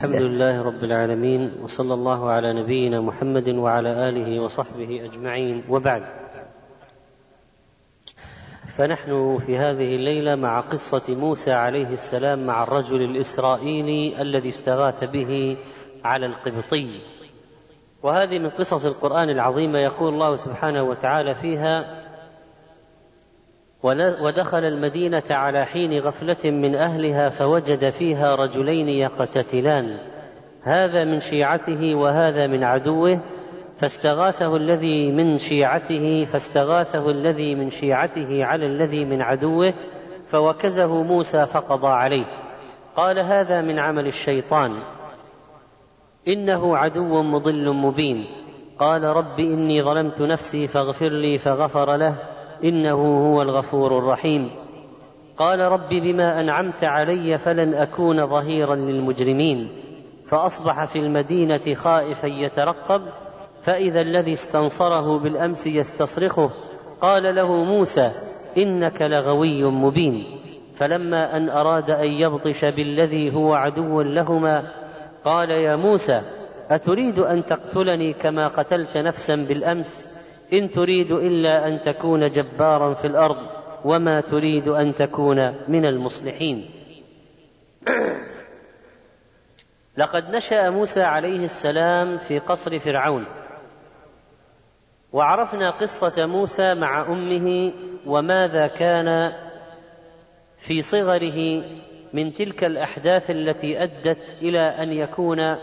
الحمد لله رب العالمين وصلى الله على نبينا محمد وعلى آله وصحبه أجمعين وبعد. فنحن في هذه الليلة مع قصة موسى عليه السلام مع الرجل الإسرائيلي الذي استغاث به على القبطي. وهذه من قصص القرآن العظيمة يقول الله سبحانه وتعالى فيها ودخل المدينة على حين غفلة من أهلها فوجد فيها رجلين يقتتلان. هذا من شيعته وهذا من عدوه فاستغاثه الذي من شيعته فاستغاثه الذي من شيعته على الذي من عدوه فوكزه موسى فقضى عليه. قال هذا من عمل الشيطان. إنه عدو مضل مبين. قال رب إني ظلمت نفسي فاغفر لي فغفر له. إنه هو الغفور الرحيم. قال رب بما أنعمت علي فلن أكون ظهيرا للمجرمين. فأصبح في المدينة خائفا يترقب فإذا الذي استنصره بالأمس يستصرخه قال له موسى إنك لغوي مبين. فلما أن أراد أن يبطش بالذي هو عدو لهما قال يا موسى أتريد أن تقتلني كما قتلت نفسا بالأمس؟ إن تريد إلا أن تكون جبارا في الأرض وما تريد أن تكون من المصلحين. لقد نشأ موسى عليه السلام في قصر فرعون. وعرفنا قصة موسى مع أمه وماذا كان في صغره من تلك الأحداث التي أدت إلى أن يكون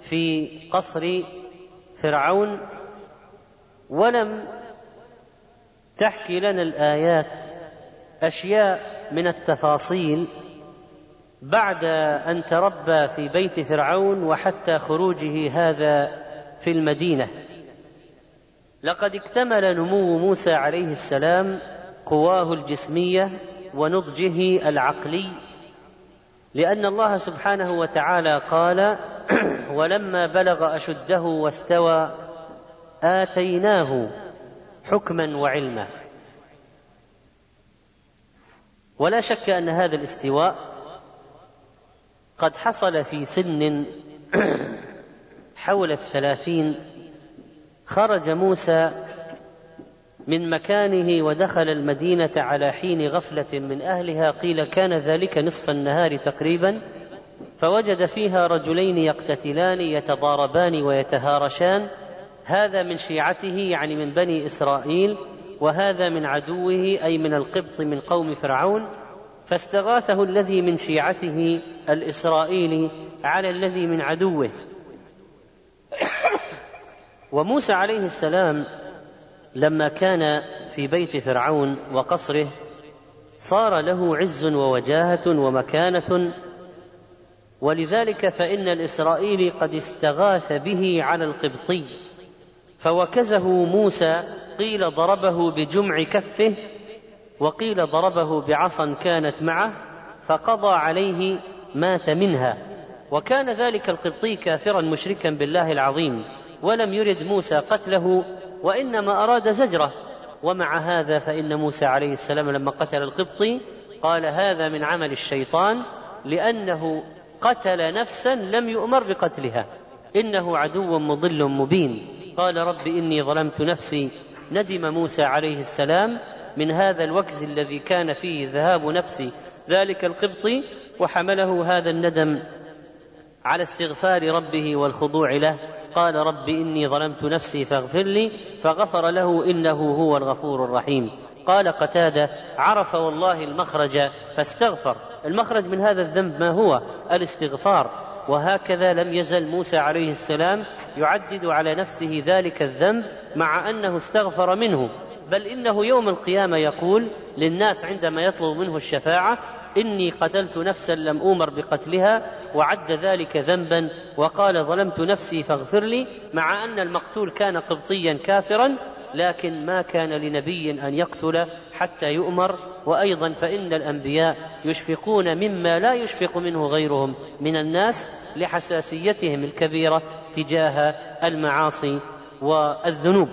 في قصر فرعون. ولم تحكي لنا الآيات أشياء من التفاصيل بعد أن تربى في بيت فرعون وحتى خروجه هذا في المدينة. لقد اكتمل نمو موسى عليه السلام قواه الجسمية ونضجه العقلي لأن الله سبحانه وتعالى قال ولما بلغ أشده واستوى آتيناه حكما وعلما. ولا شك أن هذا الاستواء قد حصل في سن حول الثلاثين خرج موسى من مكانه ودخل المدينة على حين غفلة من أهلها قيل كان ذلك نصف النهار تقريبا فوجد فيها رجلين يقتتلان يتضاربان ويتهارشان هذا من شيعته يعني من بني إسرائيل وهذا من عدوه أي من القبط من قوم فرعون. فاستغاثه الذي من شيعته الإسرائيلي على الذي من عدوه. وموسى عليه السلام لما كان في بيت فرعون وقصره صار له عز ووجاهة ومكانة. ولذلك فإن الإسرائيلي قد استغاث به على القبطي. فوكزه موسى قيل ضربه بجمع كفه وقيل ضربه بعصا كانت معه فقضى عليه مات منها. وكان ذلك القبطي كافرا مشركا بالله العظيم ولم يرد موسى قتله وإنما أراد زجرة. ومع هذا فإن موسى عليه السلام لما قتل القبطي قال هذا من عمل الشيطان لأنه قتل نفسا لم يؤمر بقتلها. إنه عدو مضل مبين. قال رب إني ظلمت نفسي. ندم موسى عليه السلام من هذا الوكز الذي كان فيه ذهاب نفس ذلك القبطي وحمله هذا الندم على استغفار ربه والخضوع له. قال رب إني ظلمت نفسي فاغفر لي فغفر له إنه هو الغفور الرحيم. قال قتادة عرف والله المخرج فاستغفر. المخرج من هذا الذنب ما هو؟ الاستغفار. وهكذا لم يزل موسى عليه السلام يعدد على نفسه ذلك الذنب مع أنه استغفر منه. بل إنه يوم القيامة يقول للناس عندما يطلب منه الشفاعة إني قتلت نفسا لم أومر بقتلها وعد ذلك ذنبا وقال ظلمت نفسي فاغفر لي مع أن المقتول كان قبطيا كافرا لكن ما كان لنبي أن يقتل حتى يؤمر وأيضا فإن الأنبياء يشفقون مما لا يشفق منه غيرهم من الناس لحساسيتهم الكبيرة تجاه المعاصي والذنوب.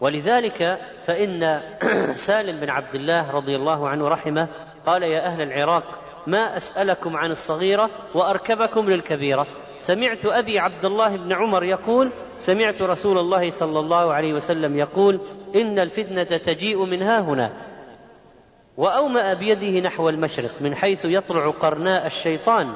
ولذلك فإن سالم بن عبد الله رضي الله عنه رحمه قال يا أهل العراق ما أسألكم عن الصغيرة وأركبكم للكبيرة. سمعت أبي عبد الله بن عمر يقول سمعت رسول الله صلى الله عليه وسلم يقول إن الفتنة تجيء من ها هنا. وأومأ بيده نحو المشرق من حيث يطلع قرناء الشيطان.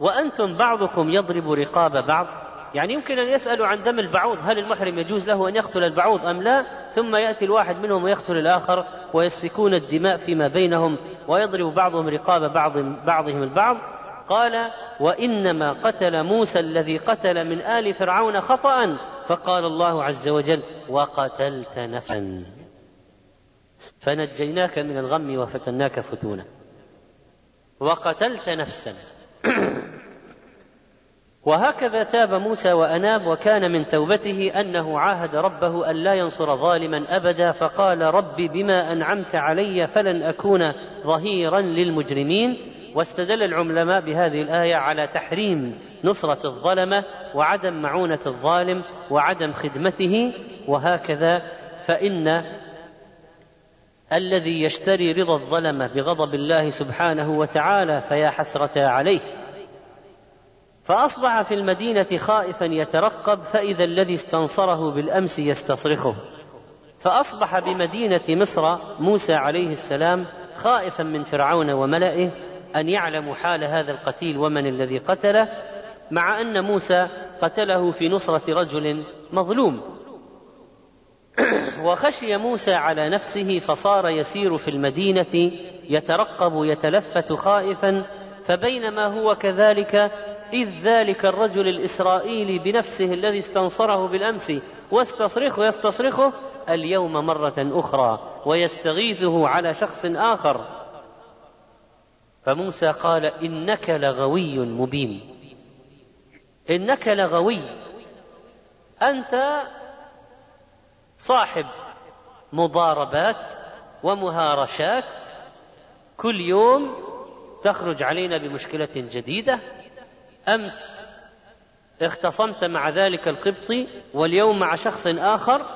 وأنتم بعضكم يضرب رقاب بعض. يعني يمكن أن يسألوا عن دم البعوض هل المحرم يجوز له أن يقتل البعوض أم لا؟ ثم يأتي الواحد منهم ويقتل الآخر ويسفكون الدماء فيما بينهم ويضرب بعضهم رقاب بعض بعضهم البعض. قال وإنما قتل موسى الذي قتل من آل فرعون خطأ فقال الله عز وجل وقتلت نفسا. فنجيناك من الغم وفتناك فتونا. وقتلت نفسا. وهكذا تاب موسى وأناب وكان من توبته أنه عاهد ربه أن لا ينصر ظالما أبدا فقال رب بما أنعمت علي فلن أكون ظهيرا للمجرمين. واستدل العلماء بهذه الآية على تحريم نصرة الظلمة وعدم معونة الظالم وعدم خدمته وهكذا فإن الذي يشتري رضا الظلمة بغضب الله سبحانه وتعالى فيا حسرة عليه. فأصبح في المدينة خائفا يترقب فإذا الذي استنصره بالأمس يستصرخه. فأصبح بمدينة مصر موسى عليه السلام خائفا من فرعون وملئه أن يعلموا حال هذا القتيل ومن الذي قتله مع أن موسى قتله في نصرة رجل مظلوم. وخشي موسى على نفسه فصار يسير في المدينة يترقب يتلفت خائفا فبينما هو كذلك إذ ذلك الرجل الإسرائيلي بنفسه الذي استنصره بالأمس واستصرخه يستصرخه اليوم مرة أخرى ويستغيثه على شخص آخر. فموسى قال إنك لغوي مبين. إنك لغوي. أنت صاحب مضاربات ومهارشات. كل يوم تخرج علينا بمشكلة جديدة. أمس اختصمت مع ذلك القبطي واليوم مع شخص آخر.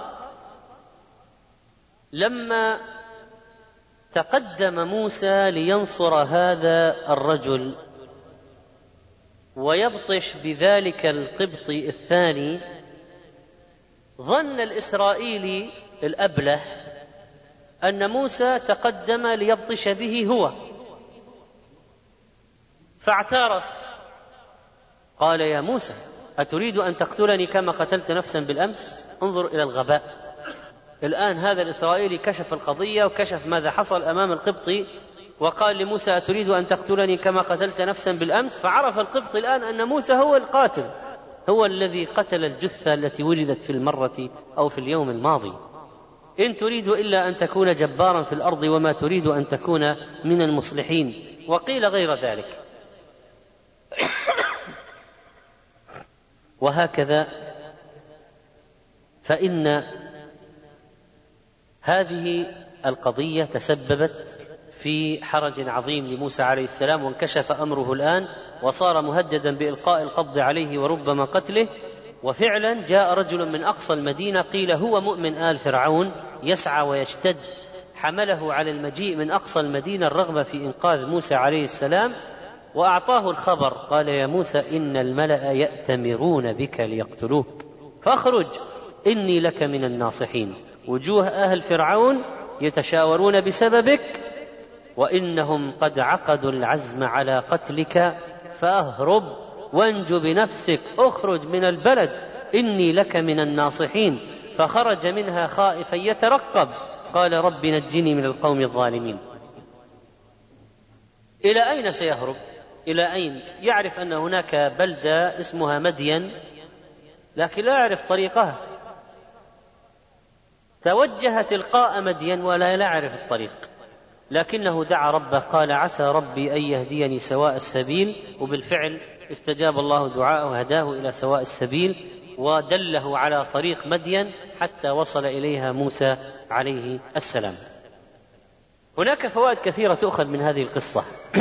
لما تقدم موسى لينصر هذا الرجل ويبطش بذلك القبطي الثاني. ظن الاسرائيلي الأبله أن موسى تقدم ليبطش به هو فاعترف قال يا موسى أتريد أن تقتلني كما قتلت نفسا بالأمس؟ انظر إلى الغباء. الآن هذا الإسرائيلي كشف القضية وكشف ماذا حصل أمام القبطي وقال لموسى أتريد أن تقتلني كما قتلت نفسا بالأمس؟ فعرف القبطي الآن أن موسى هو القاتل هو الذي قتل الجثة التي وجدت في المرة أو في اليوم الماضي. إن تريد إلا أن تكون جبارا في الأرض وما تريد أن تكون من المصلحين. وقيل غير ذلك. وهكذا فإن هذه القضية تسببت في حرج عظيم لموسى عليه السلام وانكشف أمره الآن وصار مهددا بإلقاء القبض عليه وربما قتله. وفعلا جاء رجل من أقصى المدينة قيل هو مؤمن آل فرعون يسعى ويشتد. حمله على المجيء من أقصى المدينة الرغبة في إنقاذ موسى عليه السلام وأعطاه الخبر قال يا موسى إن الملأ يأتمرون بك ليقتلوك. فاخرج إني لك من الناصحين. وجوه أهل فرعون يتشاورون بسببك وإنهم قد عقدوا العزم على قتلك فأهرب وانج بنفسك أخرج من البلد إني لك من الناصحين. فخرج منها خائفا يترقب قال رب نجني من القوم الظالمين. إلى أين سيهرب؟ إلى أين؟ يعرف أن هناك بلدة اسمها مدين لكن لا يعرف طريقها. توجه تلقاء مدين ولا لا يعرف الطريق. لكنه دعا ربه قال عسى ربي أن يهديني سواء السبيل. وبالفعل استجاب الله دعاءه وهداه إلى سواء السبيل ودله على طريق مدين حتى وصل إليها موسى عليه السلام. هناك فوائد كثيرة تؤخذ من هذه القصة.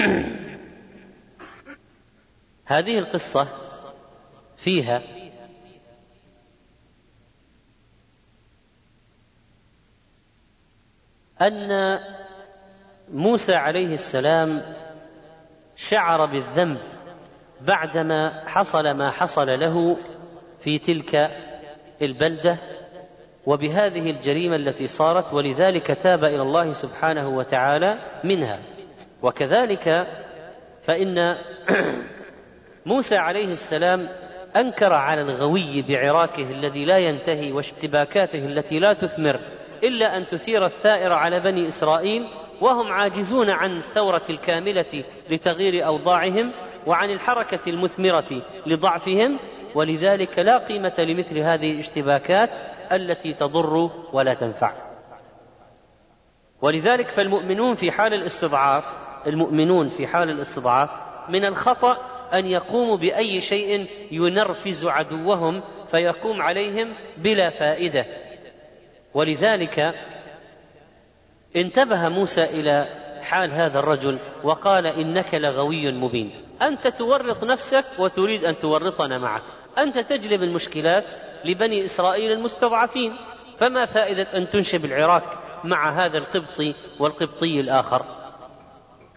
هذه القصة فيها أن موسى عليه السلام شعر بالذنب بعدما حصل ما حصل له في تلك البلدة وبهذه الجريمة التي صارت ولذلك تاب إلى الله سبحانه وتعالى منها. وكذلك فإن موسى عليه السلام أنكر على الغوي بعراكه الذي لا ينتهي واشتباكاته التي لا تثمر إلا أن تثير الثائر على بني إسرائيل وهم عاجزون عن الثورة الكاملة لتغيير أوضاعهم وعن الحركة المثمرة لضعفهم ولذلك لا قيمة لمثل هذه الاشتباكات التي تضر ولا تنفع. ولذلك فالمؤمنون في حال الاستضعاف المؤمنون في حال الاستضعاف من الخطأ أن يقوموا بأي شيء ينرفز عدوهم فيقوم عليهم بلا فائدة. ولذلك انتبه موسى إلى حال هذا الرجل وقال إنك لغوي مبين. أنت تورط نفسك وتريد أن تورطنا معك. أنت تجلب المشكلات لبني إسرائيل المستضعفين. فما فائدة أن تنشب العراق مع هذا القبطي والقبطي الآخر؟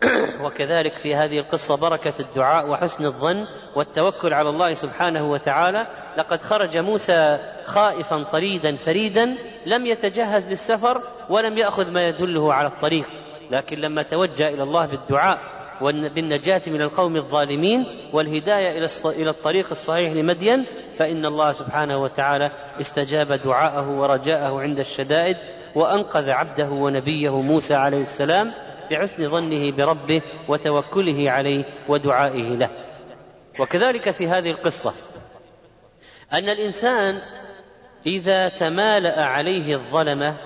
وكذلك في هذه القصة بركة الدعاء وحسن الظن والتوكل على الله سبحانه وتعالى. لقد خرج موسى خائفا طريدا فريدا لم يتجهز للسفر ولم يأخذ ما يدله على الطريق. لكن لما توجه إلى الله بالدعاء بالنجاة من القوم الظالمين والهداية إلى الطريق الصحيح لمدين فإن الله سبحانه وتعالى استجاب دعاءه ورجاءه عند الشدائد وأنقذ عبده ونبيه موسى عليه السلام بحسن ظنه بربه وتوكله عليه ودعائه له. وكذلك في هذه القصة أن الإنسان إذا تمالأ عليه الظلمة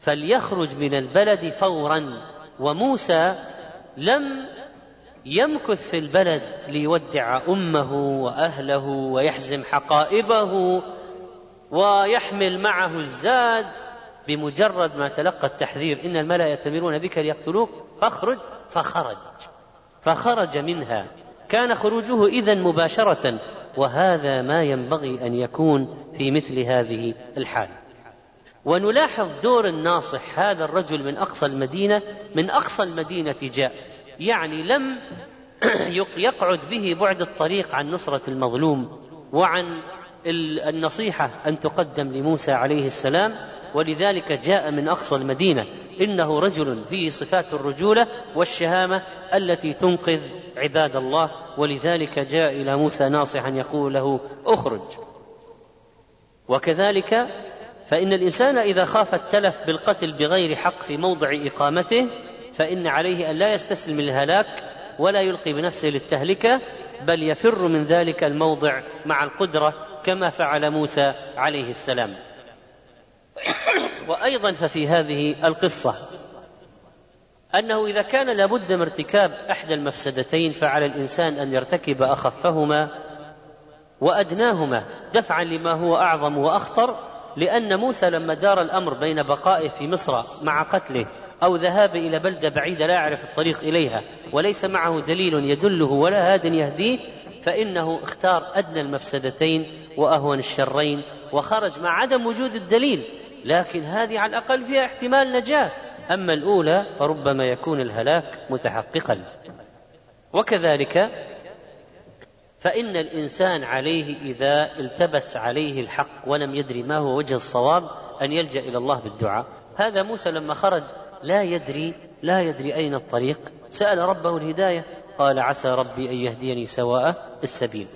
فليخرج من البلد فورا وموسى لم يمكث في البلد ليودع أمه وأهله ويحزم حقائبه ويحمل معه الزاد بمجرد ما تلقى التحذير إن الملأ يأتمرون بك ليقتلوك فاخرج فخرج فخرج منها. كان خروجه اذا مباشرة وهذا ما ينبغي أن يكون في مثل هذه الحال. ونلاحظ دور الناصح هذا الرجل من أقصى المدينة من أقصى المدينة جاء. يعني لم يقعد به بعد الطريق عن نصرة المظلوم وعن النصيحة أن تقدم لموسى عليه السلام ولذلك جاء من أقصى المدينة إنه رجل فيه صفات الرجولة والشهامة التي تنقذ عباد الله ولذلك جاء إلى موسى ناصحا يقول له أخرج وكذلك فإن الإنسان إذا خاف التلف بالقتل بغير حق في موضع إقامته فإن عليه أن لا يستسلم للهلاك ولا يلقي بنفسه للتهلكة بل يفر من ذلك الموضع مع القدرة كما فعل موسى عليه السلام. وأيضا ففي هذه القصة أنه إذا كان لابد من ارتكاب إحدى المفسدتين فعلى الإنسان أن يرتكب أخفهما وأدناهما دفعا لما هو أعظم وأخطر لأن موسى لما دار الأمر بين بقائه في مصر مع قتله أو ذهاب إلى بلدة بعيدة لا يعرف الطريق إليها وليس معه دليل يدله ولا هاد يهديه فإنه اختار أدنى المفسدتين وأهون الشرين وخرج مع عدم وجود الدليل لكن هذه على الأقل فيها احتمال نجاة. أما الأولى فربما يكون الهلاك متحققا. وكذلك فإن الإنسان عليه إذا التبس عليه الحق ولم يدري ما هو وجه الصواب أن يلجأ إلى الله بالدعاء. هذا موسى لما خرج لا يدري لا يدري أين الطريق. سأل ربه الهداية قال عسى ربي أن يهديني سواء السبيل.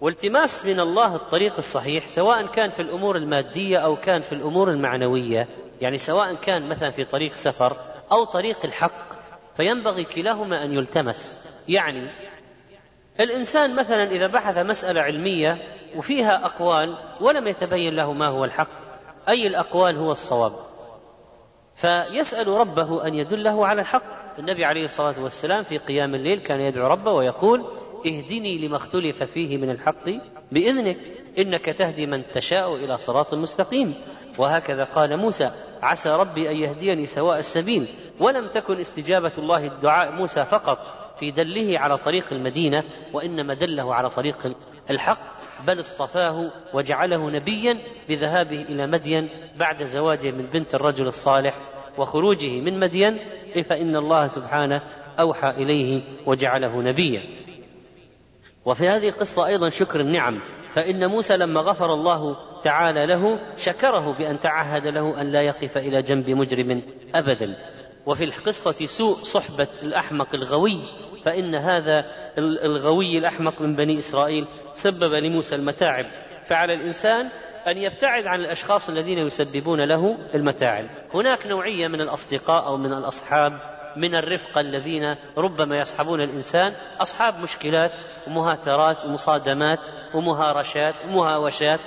والتماس من الله الطريق الصحيح سواء كان في الأمور المادية أو كان في الأمور المعنوية يعني سواء كان مثلا في طريق سفر أو طريق الحق فينبغي كلاهما أن يلتمس. يعني الإنسان مثلا إذا بحث مسألة علمية وفيها أقوال ولم يتبين له ما هو الحق أي الأقوال هو الصواب؟ فيسأل ربه أن يدله على الحق. النبي عليه الصلاة والسلام في قيام الليل كان يدعو ربه ويقول اهدني لما اختلف فيه من الحق بإذنك إنك تهدي من تشاء إلى صراط مستقيم. وهكذا قال موسى عسى ربي أن يهديني سواء السبيل. ولم تكن استجابة الله الدعاء موسى فقط في دله على طريق المدينة وإنما دله على طريق الحق. بل اصطفاه وجعله نبيا بذهابه إلى مدين بعد زواجه من بنت الرجل الصالح وخروجه من مدين فإن الله سبحانه أوحى إليه وجعله نبيا. وفي هذه القصة أيضا شكر النعم فإن موسى لما غفر الله تعالى له شكره بأن تعهد له أن لا يقف إلى جنب مجرم أبدا. وفي القصة سوء صحبة الأحمق الغوي فإن هذا الغوي الأحمق من بني إسرائيل سبب لموسى المتاعب. فعلى الإنسان أن يبتعد عن الأشخاص الذين يسببون له المتاعب. هناك نوعية من الأصدقاء أو من الأصحاب من الرفقة الذين ربما يصحبون الإنسان. أصحاب مشكلات ومهاترات ومصادمات ومهارشات ومهاوشات.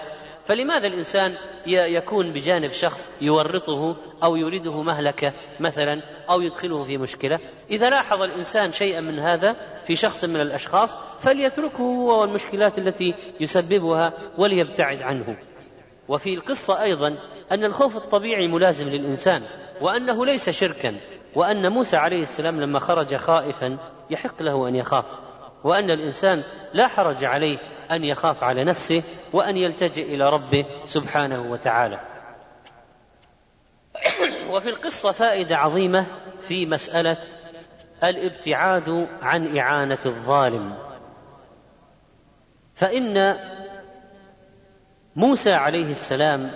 فلماذا الإنسان يكون بجانب شخص يورطه أو يريده مهلكة مثلا أو يدخله في مشكلة؟ إذا لاحظ الإنسان شيئا من هذا في شخص من الأشخاص فليتركه هو والمشكلات التي يسببها وليبتعد عنه. وفي القصة أيضا أن الخوف الطبيعي ملازم للإنسان وأنه ليس شركا وأن موسى عليه السلام لما خرج خائفا يحق له أن يخاف وأن الإنسان لا حرج عليه أن يخاف على نفسه وأن يلتجئ إلى ربه سبحانه وتعالى. وفي القصة فائدة عظيمة في مسألة الابتعاد عن إعانة الظالم. فإن موسى عليه السلام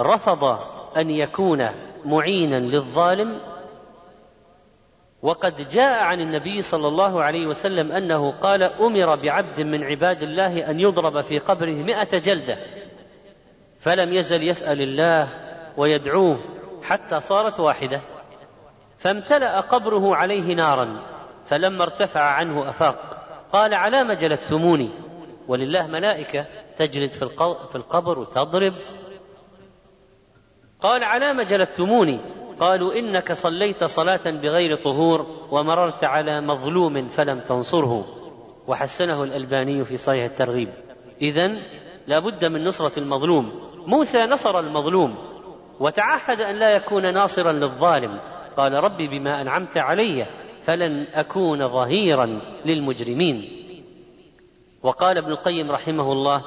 رفض أن يكون معينا للظالم وقد جاء عن النبي صلى الله عليه وسلم أنه قال أمر بعبد من عباد الله أن يضرب في قبره مئة جلدة فلم يزل يسأل الله ويدعوه حتى صارت واحدة فامتلأ قبره عليه نارا فلما ارتفع عنه أفاق قال على ما جلدتموني؟ ولله ملائكة تجلد في القبر وتضرب. قال على ما جلدتموني. قالوا إنك صليت صلاة بغير طهور ومررت على مظلوم فلم تنصره. وحسنه الألباني في صحيح الترغيب. اذا لا بد من نصرة المظلوم. موسى نصر المظلوم وتعهد أن لا يكون ناصرا للظالم. قال ربي بما أنعمت علي فلن أكون ظهيرا للمجرمين. وقال ابن القيم رحمه الله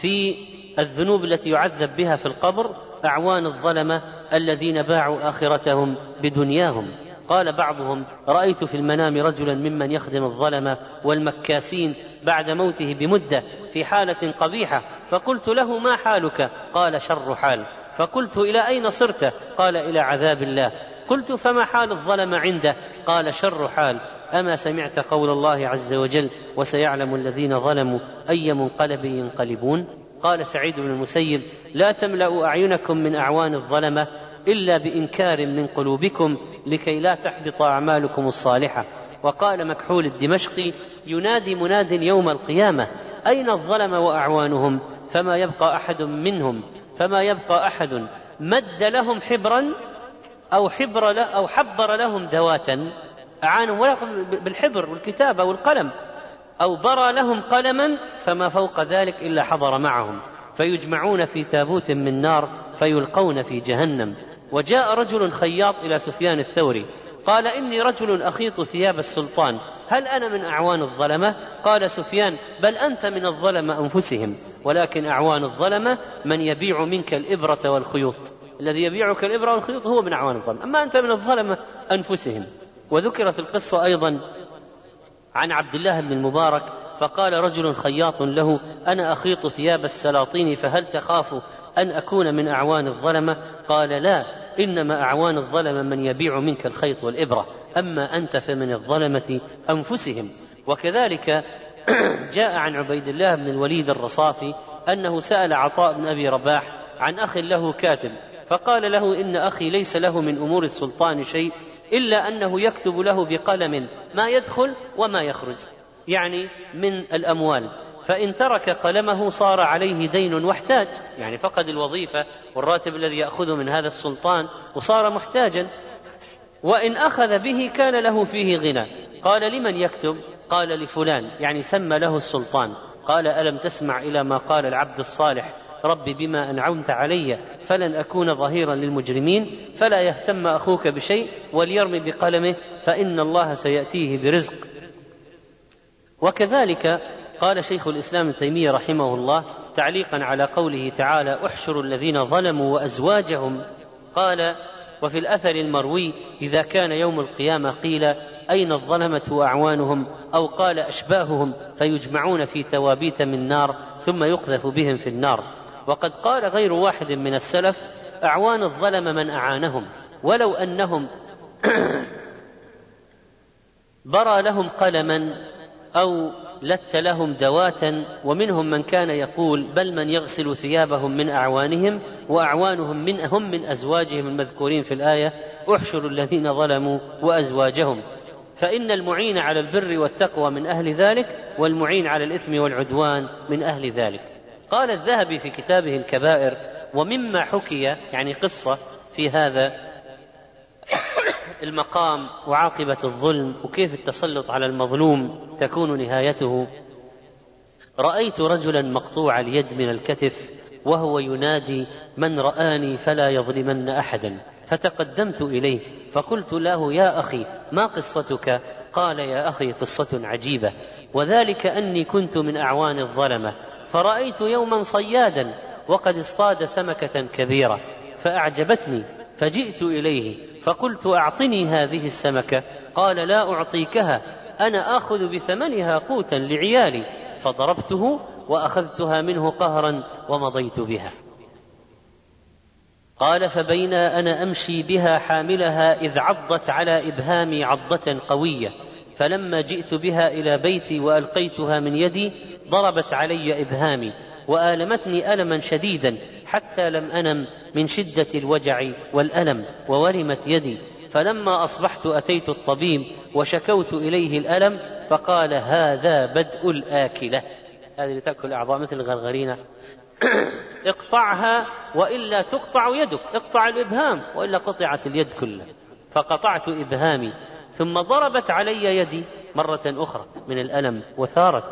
في الذنوب التي يعذب بها في القبر أعوان الظلمة الذين باعوا آخرتهم بدنياهم. قال بعضهم رأيت في المنام رجلا ممن يخدم الظلمة والمكاسين بعد موته بمدة في حالة قبيحة فقلت له ما حالك؟ قال شر حال. فقلت إلى أين صرت؟ قال إلى عذاب الله. قلت فما حال الظلم عنده؟ قال شر حال. أما سمعت قول الله عز وجل وسيعلم الذين ظلموا أي منقلب ينقلبون؟ قال سعيد بن المسيب لا تملأوا أعينكم من أعوان الظلمة إلا بإنكار من قلوبكم لكي لا تحبط أعمالكم الصالحة. وقال مكحول الدمشقي ينادي مناد يوم القيامة أين الظلم وأعوانهم؟ فما يبقى أحد منهم فما يبقى أحد مد لهم حبرا أو حبر أو حبر لهم دواتا أعانهم بالحبر والكتابة والقلم. أو برى لهم قلما فما فوق ذلك إلا حضر معهم. فيجمعون في تابوت من نار فيلقون في جهنم. وجاء رجل خياط إلى سفيان الثوري. قال إني رجل أخيط ثياب السلطان. هل أنا من أعوان الظلمة؟ قال سفيان بل أنت من الظلمة أنفسهم. ولكن أعوان الظلمة من يبيع منك الإبرة والخيوط. الذي يبيعك الإبرة والخيوط هو من أعوان الظلمة. أما أنت من الظلمة أنفسهم. وذكرت القصة أيضا عن عبد الله بن المبارك فقال رجل خياط له أنا أخيط ثياب السلاطين فهل تخاف أن أكون من أعوان الظلمة؟ قال لا إنما أعوان الظلمة من يبيع منك الخيط والإبرة. أما أنت فمن الظلمة أنفسهم. وكذلك جاء عن عبيد الله بن الوليد الرصافي أنه سأل عطاء بن أبي رباح عن أخ له كاتب فقال له إن أخي ليس له من أمور السلطان شيء إلا أنه يكتب له بقلم ما يدخل وما يخرج. يعني من الأموال. فإن ترك قلمه صار عليه دين واحتاج. يعني فقد الوظيفة والراتب الذي يأخذه من هذا السلطان وصار محتاجا. وإن أخذ به كان له فيه غنى. قال لمن يكتب؟ قال لفلان. يعني سمى له السلطان. قال ألم تسمع إلى ما قال العبد الصالح؟ رب بما أنعمت علي فلن أكون ظهيرا للمجرمين فلا يهتم أخوك بشيء وليرمي بقلمه فإن الله سيأتيه برزق. وكذلك قال شيخ الإسلام ابن تيمية رحمه الله تعليقا على قوله تعالى أحشروا الذين ظلموا وأزواجهم قال وفي الأثر المروي إذا كان يوم القيامة قيل أين الظلمة وأعوانهم؟ أو قال أشباههم فيجمعون في توابيت من نار ثم يقذف بهم في النار وقد قال غير واحد من السلف أعوان الظلم من أعانهم ولو أنهم برى لهم قلما أو لت لهم دواتا ومنهم من كان يقول بل من يغسل ثيابهم من أعوانهم وأعوانهم من هم من أزواجهم المذكورين في الآية احشروا الذين ظلموا وأزواجهم. فإن المعين على البر والتقوى من أهل ذلك والمعين على الإثم والعدوان من أهل ذلك. قال الذهبي في كتابه الكبائر ومما حكي يعني قصة في هذا المقام وعاقبة الظلم وكيف التسلط على المظلوم تكون نهايته. رأيت رجلا مقطوع اليد من الكتف وهو ينادي من رآني فلا يظلمن أحدا. فتقدمت إليه فقلت له يا أخي ما قصتك؟ قال يا أخي قصة عجيبة وذلك أني كنت من أعوان الظلمة. فرأيت يوما صيادا وقد اصطاد سمكة كبيرة فأعجبتني فجئت إليه فقلت أعطني هذه السمكة قال لا أعطيكها أنا آخذ بثمنها قوتا لعيالي فضربته وأخذتها منه قهرا ومضيت بها. قال فبينا أنا أمشي بها حاملها إذ عضت على إبهامي عضة قوية فلما جئت بها إلى بيتي وألقيتها من يدي ضربت علي إبهامي وآلمتني ألما شديدا حتى لم أنم من شدة الوجع والألم وورمت يدي. فلما أصبحت أتيت الطبيب وشكوت إليه الألم فقال هذا بدء الآكلة. هذه اللي تأكل أعضاء مثل الغرغرينة. اقطعها وإلا تقطع يدك اقطع الإبهام وإلا قطعت اليد كلها. فقطعت إبهامي ثم ضربت علي يدي مرة أخرى من الألم وثارت.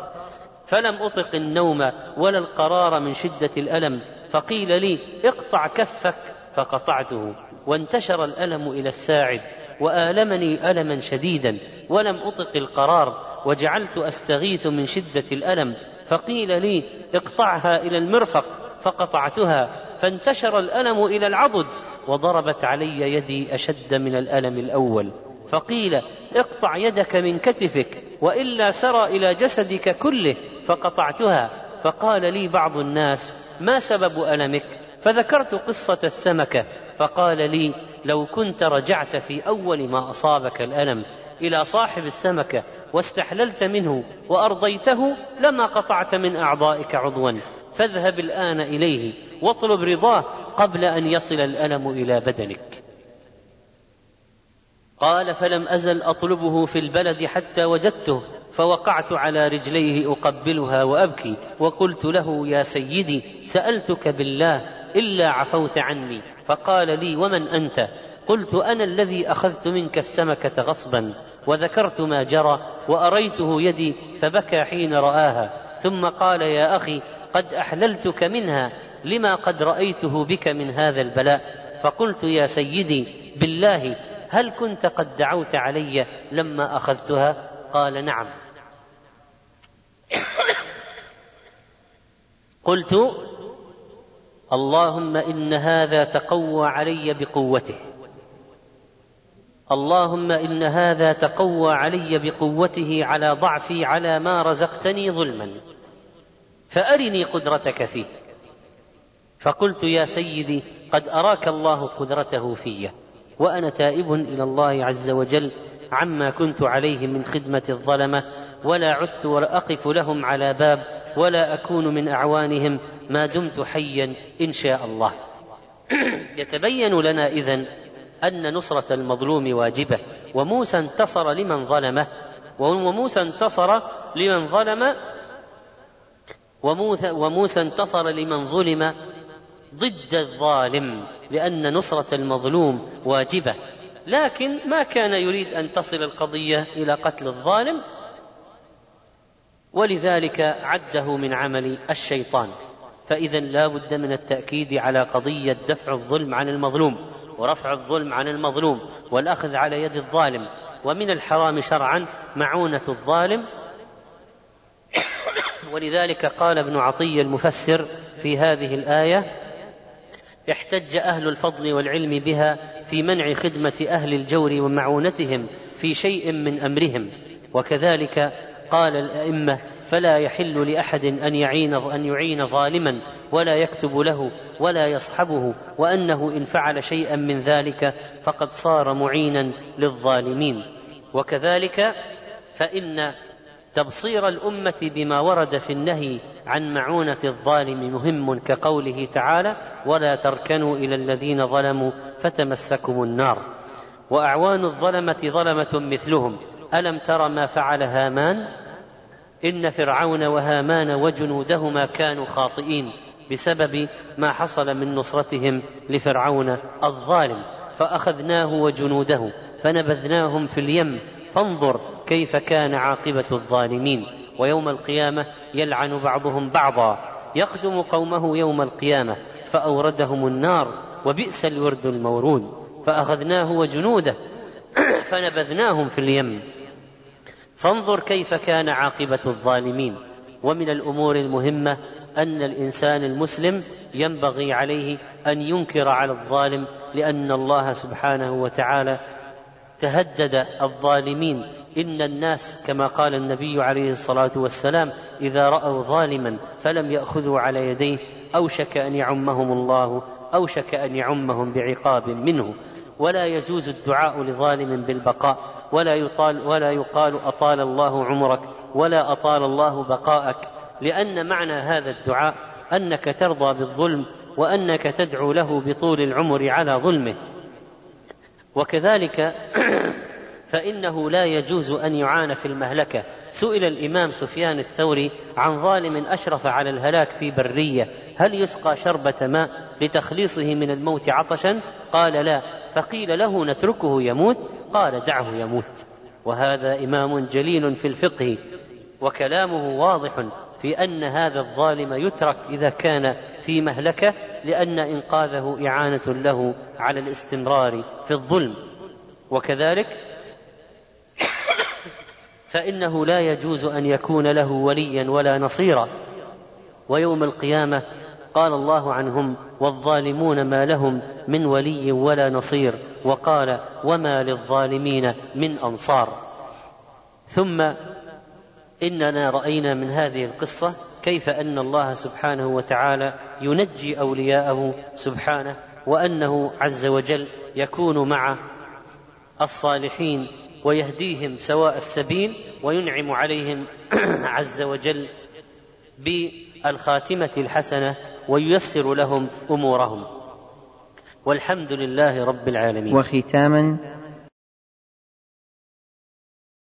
فلم أطق النوم ولا القرار من شدة الألم. فقيل لي اقطع كفك. فقطعته وانتشر الألم إلى الساعد وآلمني ألما شديدا. ولم أطق القرار وجعلت أستغيث من شدة الألم. فقيل لي اقطعها إلى المرفق. فقطعتها فانتشر الألم إلى العضد. وضربت علي يدي أشد من الألم الأول. فقيل اقطع يدك من كتفك وإلا سرى إلى جسدك كله فقطعتها. فقال لي بعض الناس ما سبب ألمك؟ فذكرت قصة السمكة. فقال لي لو كنت رجعت في أول ما أصابك الألم إلى صاحب السمكة واستحللت منه وأرضيته لما قطعت من أعضائك عضوا. فاذهب الآن إليه واطلب رضاه قبل أن يصل الألم إلى بدنك. قال فلم أزل أطلبه في البلد حتى وجدته فوقعت على رجليه أقبلها وأبكي وقلت له يا سيدي سألتك بالله إلا عفوت عني فقال لي ومن أنت؟ قلت أنا الذي أخذت منك السمكة غصبا وذكرت ما جرى وأريته يدي فبكى حين رآها ثم قال يا أخي قد أحللتك منها لما قد رأيته بك من هذا البلاء؟ فقلت يا سيدي بالله هل كنت قد دعوت علي لما أخذتها؟ قال نعم. قلت اللهم إن هذا تقوى علي بقوته. اللهم إن هذا تقوى علي بقوته على ضعفي على ما رزقتني ظلما. فأرني قدرتك فيه. فقلت يا سيدي قد أراك الله قدرته في وأنا تائب إلى الله عز وجل عما كنت عليه من خدمة الظلمة ولا عدت ولا أقف لهم على باب ولا أكون من أعوانهم ما دمت حيا إن شاء الله. يتبين لنا إذن أن نصرة المظلوم واجبة وموسى انتصر لمن ظلمه وموسى انتصر لمن ظلم وموسى انتصر لمن ظلم ضد الظالم لأن نصرة المظلوم واجبة. لكن ما كان يريد أن تصل القضية إلى قتل الظالم ولذلك عده من عمل الشيطان. فإذا لا بد من التأكيد على قضية دفع الظلم عن المظلوم ورفع الظلم عن المظلوم والأخذ على يد الظالم. ومن الحرام شرعا معونة الظالم. ولذلك قال ابن عطية المفسر في هذه الآية احتج أهل الفضل والعلم بها في منع خدمة أهل الجور ومعونتهم في في شيء من أمرهم. وكذلك قال الأئمة فلا يحل لأحد أن يعين أن يعين ظالما ولا يكتب له ولا يصحبه وأنه إن فعل شيئا من ذلك فقد صار معينا للظالمين. وكذلك فإن تبصير الأمة بما ورد في النهي عن معونة الظالم مهم كقوله تعالى ولا تركنوا إلى الذين ظلموا فتمسكم النار وأعوان الظلمة ظلمة مثلهم ألم تر ما فعل هامان؟ إن فرعون وهامان وجنودهما كانوا خاطئين بسبب ما حصل من نصرتهم لفرعون الظالم فأخذناه وجنوده فنبذناهم في اليم فانظر كيف كان عاقبة الظالمين ويوم القيامة يلعن بعضهم بعضا يقدم قومه يوم القيامة فأوردهم النار وبئس الورد المورود فأخذناه وجنوده فنبذناهم في اليم. فانظر كيف كان عاقبة الظالمين. ومن الأمور المهمة أن الإنسان المسلم ينبغي عليه أن ينكر على الظالم لأن الله سبحانه وتعالى تهدد الظالمين إن الناس كما قال النبي عليه الصلاة والسلام إذا رأوا ظالما فلم يأخذوا على يديه اوشك أن يعمهم الله اوشك أن يعمهم بعقاب منه. ولا يجوز الدعاء لظالم بالبقاء. ولا يطال ولا يقال أطال الله عمرك ولا أطال الله بقاءك. لأن معنى هذا الدعاء أنك ترضى بالظلم وأنك تدعو له بطول العمر على ظلمه. وكذلك فإنه لا يجوز أن يعان في المهلكة. سئل الإمام سفيان الثوري عن ظالم أشرف على الهلاك في برية هل يسقى شربة ماء لتخليصه من الموت عطشا؟ قال لا. فقيل له نتركه يموت؟ قال دعه يموت. وهذا إمام جليل في الفقه وكلامه واضح في أن هذا الظالم يترك إذا كان في مهلكة لأن إنقاذه إعانة له على الاستمرار في الظلم. وكذلك فإنه لا يجوز أن يكون له وليا ولا نصيرا. ويوم القيامة قال الله عنهم والظالمون ما لهم من ولي ولا نصير. وقال وما للظالمين من أنصار. ثم إننا رأينا من هذه القصة كيف أن الله سبحانه وتعالى ينجي أولياءه سبحانه وأنه عز وجل يكون مع الصالحين ويهديهم سواء السبيل وينعم عليهم عز وجل بالخاتمة الحسنة وييسر لهم أمورهم. والحمد لله رب العالمين. وختاما